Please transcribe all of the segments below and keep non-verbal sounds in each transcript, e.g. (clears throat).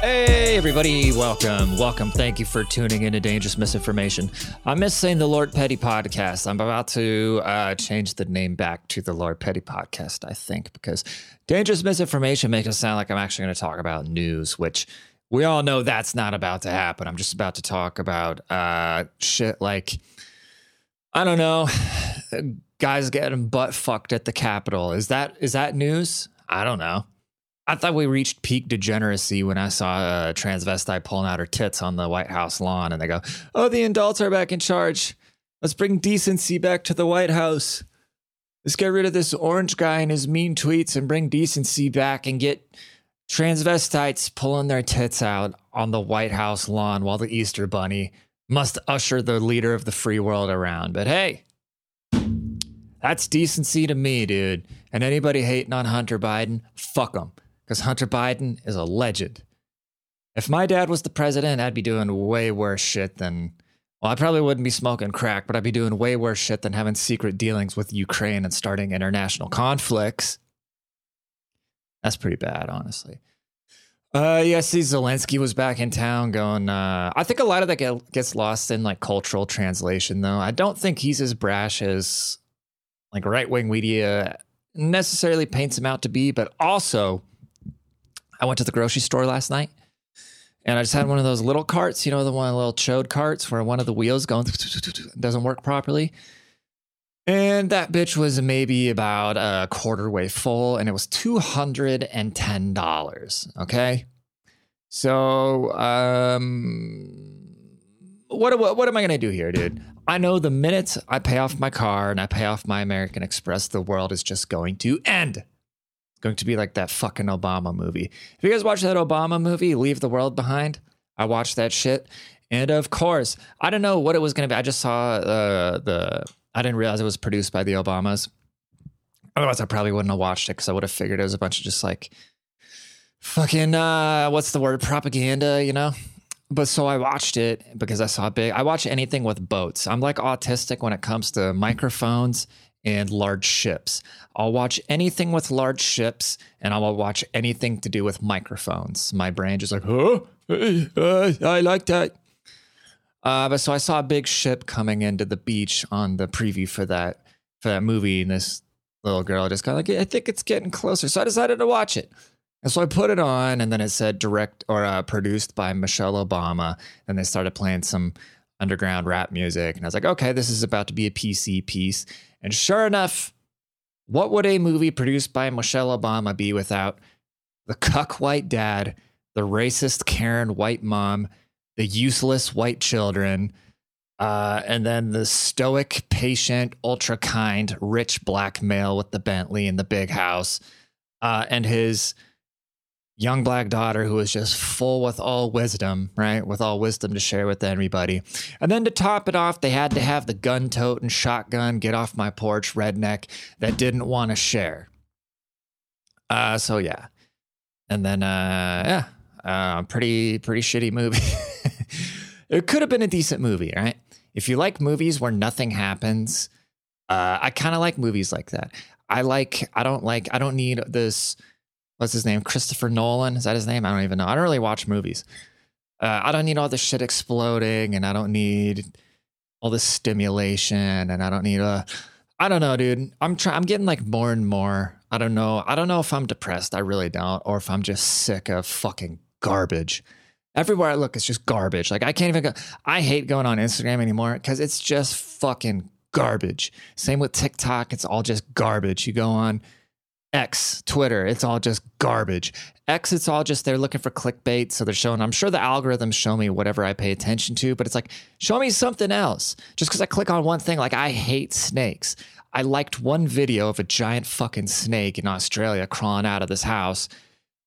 Hey, everybody, welcome. Welcome. Thank you for tuning in to Dangerous Misinformation. I'm missing the Lord Petty podcast. I'm about to uh, change the name back to the Lord Petty podcast, I think, because Dangerous Misinformation makes it sound like I'm actually going to talk about news, which we all know that's not about to happen. I'm just about to talk about uh, shit like, I don't know, (sighs) guys getting butt fucked at the Capitol. Is that is that news? I don't know. I thought we reached peak degeneracy when I saw a transvestite pulling out her tits on the White House lawn, and they go, "Oh, the adults are back in charge. Let's bring decency back to the White House. Let's get rid of this orange guy and his mean tweets and bring decency back and get transvestites pulling their tits out on the White House lawn while the Easter Bunny must usher the leader of the free world around." But hey, that's decency to me, dude. And anybody hating on Hunter Biden, fuck them because Hunter Biden is a legend. If my dad was the president, I'd be doing way worse shit than. Well, I probably wouldn't be smoking crack, but I'd be doing way worse shit than having secret dealings with Ukraine and starting international conflicts. That's pretty bad, honestly. Uh, yeah, see, Zelensky was back in town going, uh, I think a lot of that get, gets lost in like cultural translation, though. I don't think he's as brash as like right wing media necessarily paints him out to be, but also I went to the grocery store last night and I just had one of those little carts, you know, the one little chode carts where one of the wheels going (laughs) doesn't work properly. And that bitch was maybe about a quarter way full and it was $210. Okay. So, um, what, what, what am I going to do here, dude? I know the minute I pay off my car and I pay off my American Express, the world is just going to end going to be like that fucking Obama movie. If you guys watch that Obama movie, Leave the World Behind, I watched that shit. And of course, I don't know what it was going to be. I just saw uh, the, I didn't realize it was produced by the Obamas. Otherwise, I probably wouldn't have watched it because I would have figured it was a bunch of just like fucking, uh, what's the word, propaganda, you know? But so I watched it because I saw big. I watch anything with boats. I'm like autistic when it comes to microphones and large ships. I'll watch anything with large ships and I will watch anything to do with microphones. My brain just like, oh, uh, I like that. Uh, but so I saw a big ship coming into the beach on the preview for that for that movie, and this little girl just got like, I think it's getting closer. So I decided to watch it. And so I put it on, and then it said direct or uh, produced by Michelle Obama. And they started playing some underground rap music. And I was like, okay, this is about to be a PC piece. And sure enough, what would a movie produced by Michelle Obama be without the cuck white dad, the racist Karen white mom, the useless white children, uh, and then the stoic, patient, ultra kind, rich black male with the Bentley and the big house, uh, and his young black daughter who was just full with all wisdom, right? With all wisdom to share with everybody. And then to top it off, they had to have the gun tote and shotgun, get off my porch redneck that didn't want to share. Uh, so yeah. And then, uh, yeah, uh, pretty, pretty shitty movie. (laughs) it could have been a decent movie, right? If you like movies where nothing happens, uh, I kind of like movies like that. I like, I don't like, I don't need this what's his name? Christopher Nolan. Is that his name? I don't even know. I don't really watch movies. Uh, I don't need all this shit exploding, and I don't need all this stimulation, and I don't need a. Uh, don't know, dude. I'm trying. I'm getting like more and more. I don't know. I don't know if I'm depressed. I really don't, or if I'm just sick of fucking garbage. Everywhere I look, it's just garbage. Like I can't even go. I hate going on Instagram anymore because it's just fucking garbage. Same with TikTok. It's all just garbage. You go on X, Twitter, it's all just garbage. X, it's all just they're looking for clickbait. So they're showing, I'm sure the algorithms show me whatever I pay attention to, but it's like, show me something else. Just because I click on one thing, like I hate snakes. I liked one video of a giant fucking snake in Australia crawling out of this house.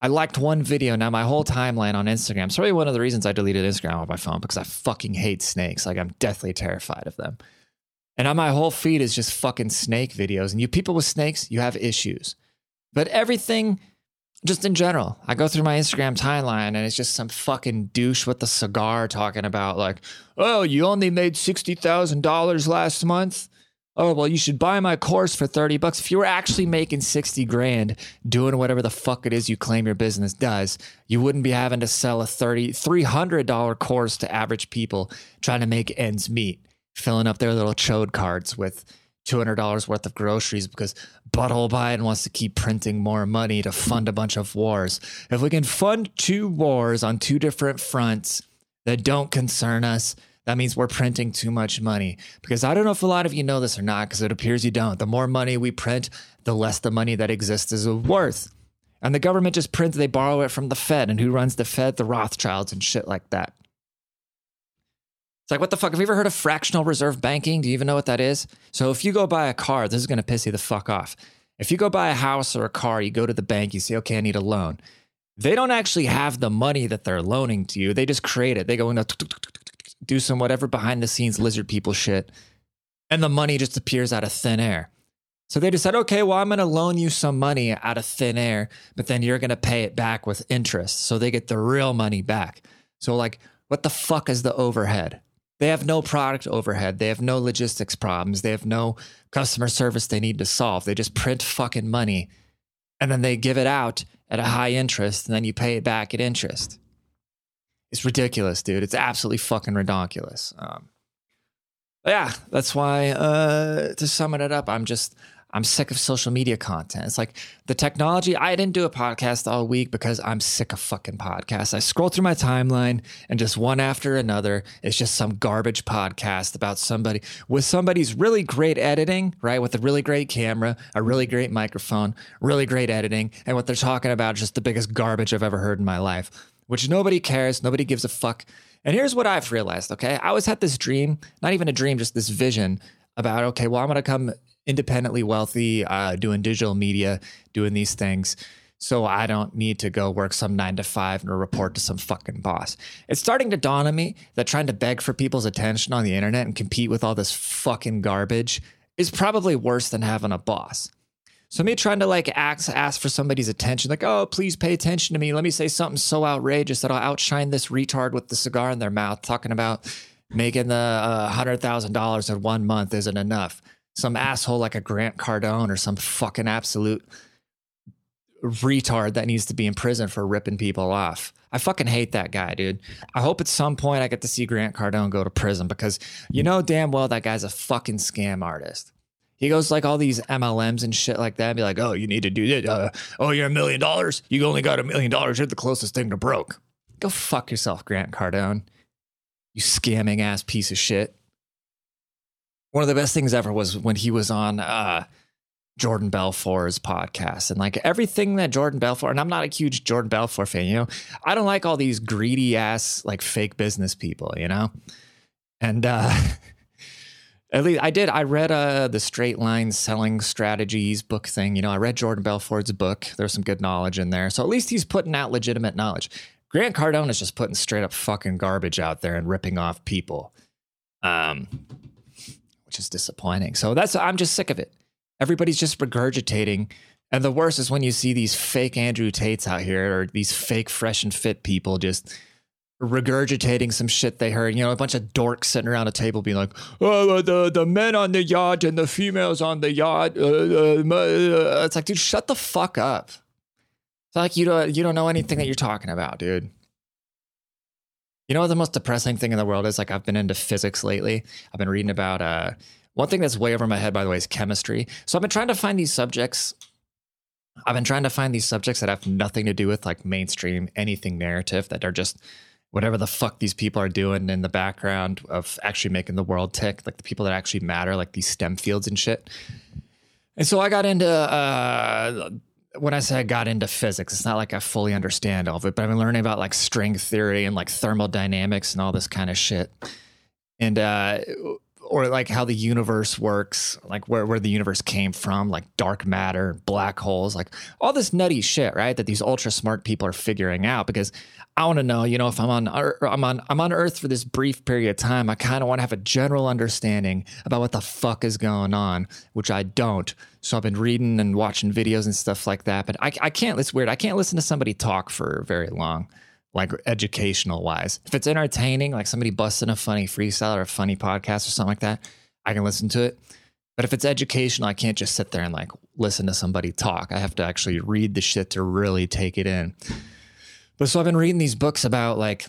I liked one video. Now my whole timeline on Instagram. It's probably one of the reasons I deleted Instagram on my phone because I fucking hate snakes. Like I'm deathly terrified of them. And on my whole feed is just fucking snake videos. And you people with snakes, you have issues. But everything just in general. I go through my Instagram timeline and it's just some fucking douche with a cigar talking about like, oh, you only made sixty thousand dollars last month. Oh well, you should buy my course for thirty bucks. If you were actually making sixty grand doing whatever the fuck it is you claim your business does, you wouldn't be having to sell a thirty three hundred dollar course to average people trying to make ends meet, filling up their little chode cards with $200 worth of groceries because Butthole Biden wants to keep printing more money to fund a bunch of wars. If we can fund two wars on two different fronts that don't concern us, that means we're printing too much money. Because I don't know if a lot of you know this or not, because it appears you don't. The more money we print, the less the money that exists is worth. And the government just prints, they borrow it from the Fed. And who runs the Fed? The Rothschilds and shit like that. It's like, what the fuck? Have you ever heard of fractional reserve banking? Do you even know what that is? So if you go buy a car, this is going to piss you the fuck off. If you go buy a house or a car, you go to the bank, you say, okay, I need a loan. They don't actually have the money that they're loaning to you. They just create it. They go, do some whatever behind the scenes lizard people shit. And the money just appears out of thin air. So they decide, okay, well, I'm going to loan you some money out of thin air, but then you're going to pay it back with interest. So they get the real money back. So, like, what the fuck is the overhead? They have no product overhead. They have no logistics problems. They have no customer service they need to solve. They just print fucking money and then they give it out at a high interest and then you pay it back at interest. It's ridiculous, dude. It's absolutely fucking ridiculous. Um, yeah, that's why, uh, to sum it up, I'm just, I'm sick of social media content. It's like the technology. I didn't do a podcast all week because I'm sick of fucking podcasts. I scroll through my timeline and just one after another, it's just some garbage podcast about somebody with somebody's really great editing, right? With a really great camera, a really great microphone, really great editing. And what they're talking about is just the biggest garbage I've ever heard in my life, which nobody cares. Nobody gives a fuck. And here's what I've realized, okay? I always had this dream, not even a dream, just this vision about, okay, well, I'm to come independently wealthy, uh, doing digital media, doing these things. So I don't need to go work some nine to five and report to some fucking boss. It's starting to dawn on me that trying to beg for people's attention on the internet and compete with all this fucking garbage is probably worse than having a boss. So me trying to like ask ask for somebody's attention, like, oh, please pay attention to me. Let me say something so outrageous that I'll outshine this retard with the cigar in their mouth, talking about making the uh, hundred thousand dollars in one month isn't enough some asshole like a Grant Cardone or some fucking absolute retard that needs to be in prison for ripping people off. I fucking hate that guy, dude. I hope at some point I get to see Grant Cardone go to prison because you know damn well that guy's a fucking scam artist. He goes like all these MLMs and shit like that and be like, oh, you need to do this. Uh, oh, you're a million dollars? You only got a million dollars. You're the closest thing to broke. Go fuck yourself, Grant Cardone. You scamming ass piece of shit one of the best things ever was when he was on uh, Jordan Belfort's podcast and like everything that Jordan Belfort and I'm not a huge Jordan Belfort fan, you know. I don't like all these greedy ass like fake business people, you know. And uh (laughs) at least I did I read uh the straight line selling strategies book thing, you know. I read Jordan Belfort's book. There's some good knowledge in there. So at least he's putting out legitimate knowledge. Grant Cardone is just putting straight up fucking garbage out there and ripping off people. Um which is disappointing. So that's I'm just sick of it. Everybody's just regurgitating. And the worst is when you see these fake Andrew Tates out here or these fake fresh and fit people just regurgitating some shit they heard. You know, a bunch of dorks sitting around a table being like, "Oh, the the men on the yacht and the females on the yacht." Uh, uh, uh. It's like, dude, shut the fuck up. It's like you don't you don't know anything that you're talking about, dude. You know what the most depressing thing in the world is? Like I've been into physics lately. I've been reading about uh one thing that's way over my head, by the way, is chemistry. So I've been trying to find these subjects. I've been trying to find these subjects that have nothing to do with like mainstream anything narrative that are just whatever the fuck these people are doing in the background of actually making the world tick, like the people that actually matter, like these STEM fields and shit. And so I got into uh, when I say I got into physics, it's not like I fully understand all of it, but I've been learning about like string theory and like thermodynamics and all this kind of shit. And uh, or like how the universe works, like where, where the universe came from, like dark matter, black holes, like all this nutty shit, right? That these ultra smart people are figuring out because I want to know, you know, if I'm on I'm on I'm on Earth for this brief period of time, I kind of want to have a general understanding about what the fuck is going on, which I don't. So I've been reading and watching videos and stuff like that, but I I can't. It's weird. I can't listen to somebody talk for very long like educational wise. If it's entertaining, like somebody busting a funny freestyle or a funny podcast or something like that, I can listen to it. But if it's educational, I can't just sit there and like listen to somebody talk. I have to actually read the shit to really take it in. But so I've been reading these books about like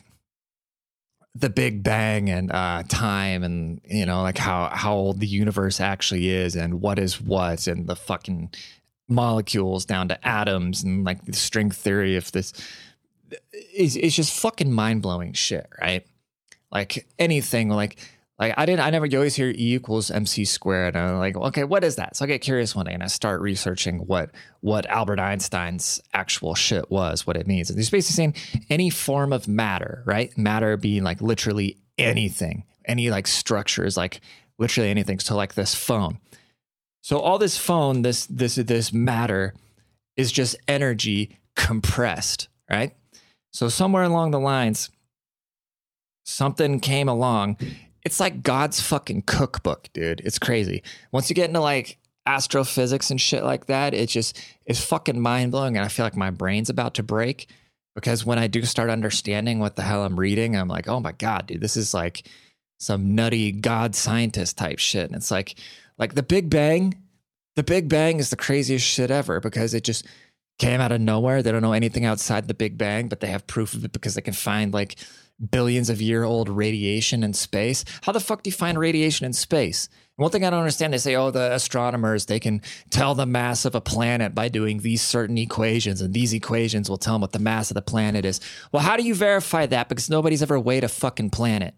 the Big Bang and uh, time and you know like how how old the universe actually is and what is what and the fucking molecules down to atoms and like the string theory of this is it's just fucking mind blowing shit, right? Like anything, like like I didn't, I never. You always hear E equals MC squared, and I'm like, okay, what is that? So I get curious one day, and I start researching what what Albert Einstein's actual shit was, what it means. And he's basically saying any form of matter, right? Matter being like literally anything, any like structures, like literally anything. So like this phone. So all this phone, this this this matter, is just energy compressed, right? So somewhere along the lines, something came along. It's like God's fucking cookbook, dude. It's crazy. Once you get into like astrophysics and shit like that, it just is fucking mind blowing. And I feel like my brain's about to break because when I do start understanding what the hell I'm reading, I'm like, oh my God, dude, this is like some nutty God scientist type shit. And it's like, like the Big Bang, the Big Bang is the craziest shit ever because it just came out of nowhere. They don't know anything outside the Big Bang, but they have proof of it because they can find like billions of year old radiation in space. How the fuck do you find radiation in space? One thing I don't understand, they say, oh, the astronomers, they can tell the mass of a planet by doing these certain equations, and these equations will tell them what the mass of the planet is. Well, how do you verify that? Because nobody's ever weighed a fucking planet.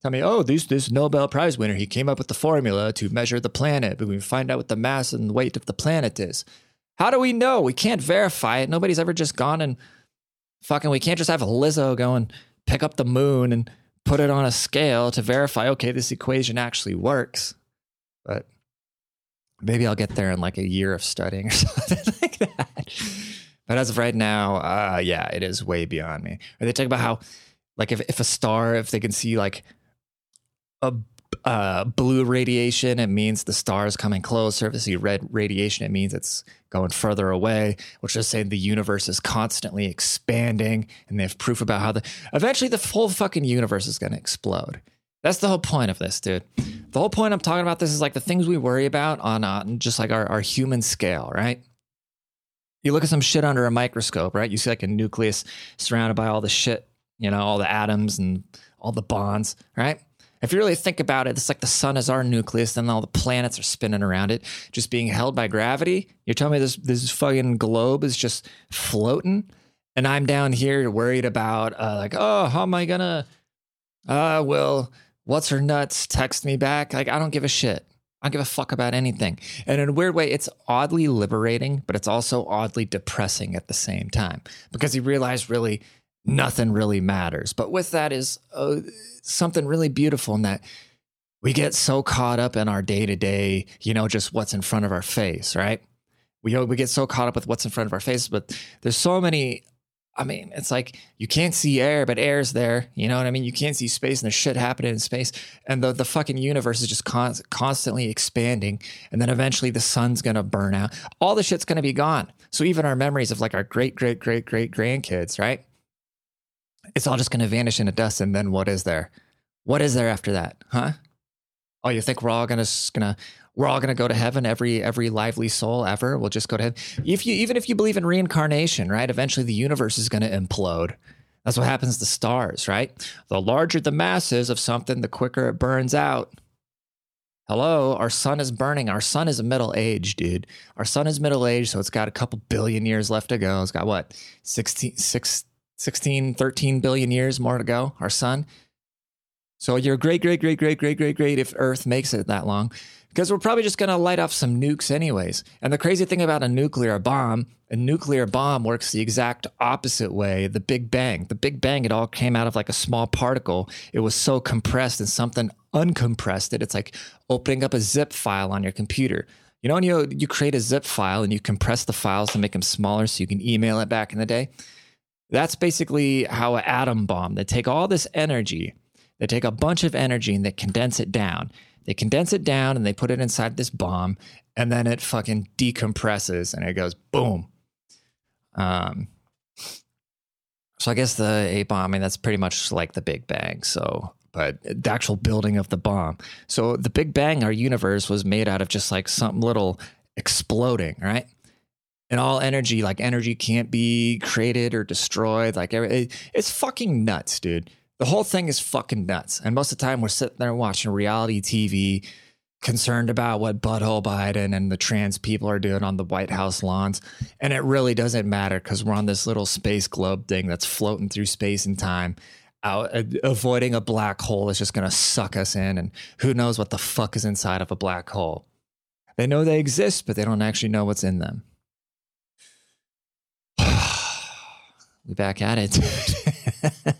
Tell me, oh, this this Nobel Prize winner, he came up with the formula to measure the planet, but we find out what the mass and weight of the planet is. How do we know? We can't verify it. Nobody's ever just gone and fucking, we can't just have Lizzo go and pick up the moon and put it on a scale to verify, okay, this equation actually works. But maybe I'll get there in like a year of studying or (laughs) something like that. But as of right now, uh, yeah, it is way beyond me. Or they talk about how, like, if, if a star, if they can see like a uh, blue radiation, it means the star is coming closer. If you see red radiation, it means it's going further away, which is saying the universe is constantly expanding. And they have proof about how the eventually the whole fucking universe is going to explode. That's the whole point of this, dude. The whole point I'm talking about this is like the things we worry about on uh, just like our, our human scale, right? You look at some shit under a microscope, right? You see like a nucleus surrounded by all the shit, you know, all the atoms and all the bonds, right? If you really think about it, it's like the sun is our nucleus, and all the planets are spinning around it, just being held by gravity. You're telling me this this fucking globe is just floating, and I'm down here worried about uh, like, oh, how am I gonna? Uh, will what's her nuts text me back? Like, I don't give a shit. I don't give a fuck about anything. And in a weird way, it's oddly liberating, but it's also oddly depressing at the same time because you realize really nothing really matters. But with that is uh, something really beautiful in that we get so caught up in our day to day, you know, just what's in front of our face, right? We we get so caught up with what's in front of our face, but there's so many. I mean, it's like you can't see air, but air's there. You know what I mean? You can't see space, and there's shit happening in space, and the the fucking universe is just con- constantly expanding, and then eventually the sun's gonna burn out. All the shit's gonna be gone. So even our memories of like our great great great great grandkids, right? It's all just going to vanish into dust. And then what is there? What is there after that? Huh? Oh, you think we're all gonna gonna we're all gonna go to heaven? Every every lively soul ever will just go to heaven. If you even if you believe in reincarnation, right? Eventually, the universe is going to implode. That's what happens to stars, right? The larger the masses of something, the quicker it burns out. Hello, our sun is burning. Our sun is a middle age, dude. Our sun is middle age, so it's got a couple billion years left to go. It's got what, 16, 6, 16, 13 billion years more to go, our sun. So you're great, great, great, great, great, great, great if Earth makes it that long, because we're probably just going to light off some nukes anyways. And the crazy thing about a nuclear bomb, a nuclear bomb works the exact opposite way. The Big Bang, the Big Bang, it all came out of like a small particle. It was so compressed and something uncompressed it, it's like opening up a zip file on your computer. You know, when you, you create a zip file and you compress the files to make them smaller so you can email it back in the day? That's basically how an atom bomb, they take all this energy, they take a bunch of energy and they condense it down. They condense it down and they put it inside this bomb, and then it fucking decompresses and it goes boom. Um, so I guess the A bomb, I mean, that's pretty much like the Big Bang. So, but the actual building of the bomb. So the Big Bang, our universe was made out of just like something little exploding, right? And all energy, like energy can't be created or destroyed. Like it's fucking nuts, dude. The whole thing is fucking nuts. And most of the time we're sitting there watching reality TV concerned about what butthole Biden and the trans people are doing on the White House lawns. And it really doesn't matter because we're on this little space globe thing that's floating through space and time. Out, uh, avoiding a black hole is just going to suck us in. And who knows what the fuck is inside of a black hole? They know they exist, but they don't actually know what's in them. We back at it. (laughs)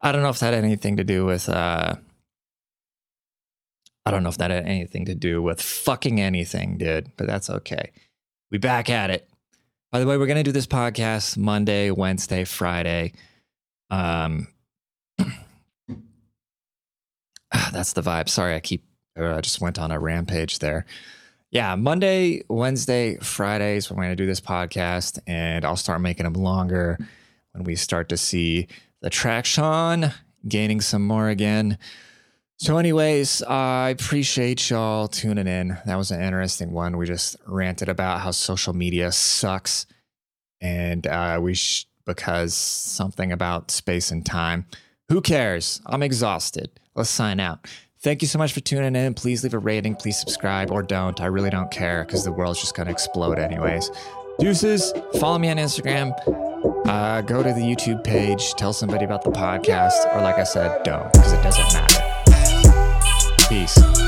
I don't know if that had anything to do with uh, I don't know if that had anything to do with fucking anything, dude, but that's okay. We back at it. By the way, we're gonna do this podcast Monday, Wednesday, Friday. Um, (clears throat) that's the vibe. Sorry, I keep. Uh, I just went on a rampage there. Yeah, Monday, Wednesday, Fridays. We're going to do this podcast, and I'll start making them longer when we start to see the traction gaining some more again. So, anyways, I appreciate y'all tuning in. That was an interesting one. We just ranted about how social media sucks, and uh, we sh- because something about space and time. Who cares? I'm exhausted. Let's sign out. Thank you so much for tuning in. Please leave a rating. Please subscribe or don't. I really don't care because the world's just going to explode anyways. Deuces. Follow me on Instagram. Uh, go to the YouTube page. Tell somebody about the podcast. Or, like I said, don't because it doesn't matter. Peace.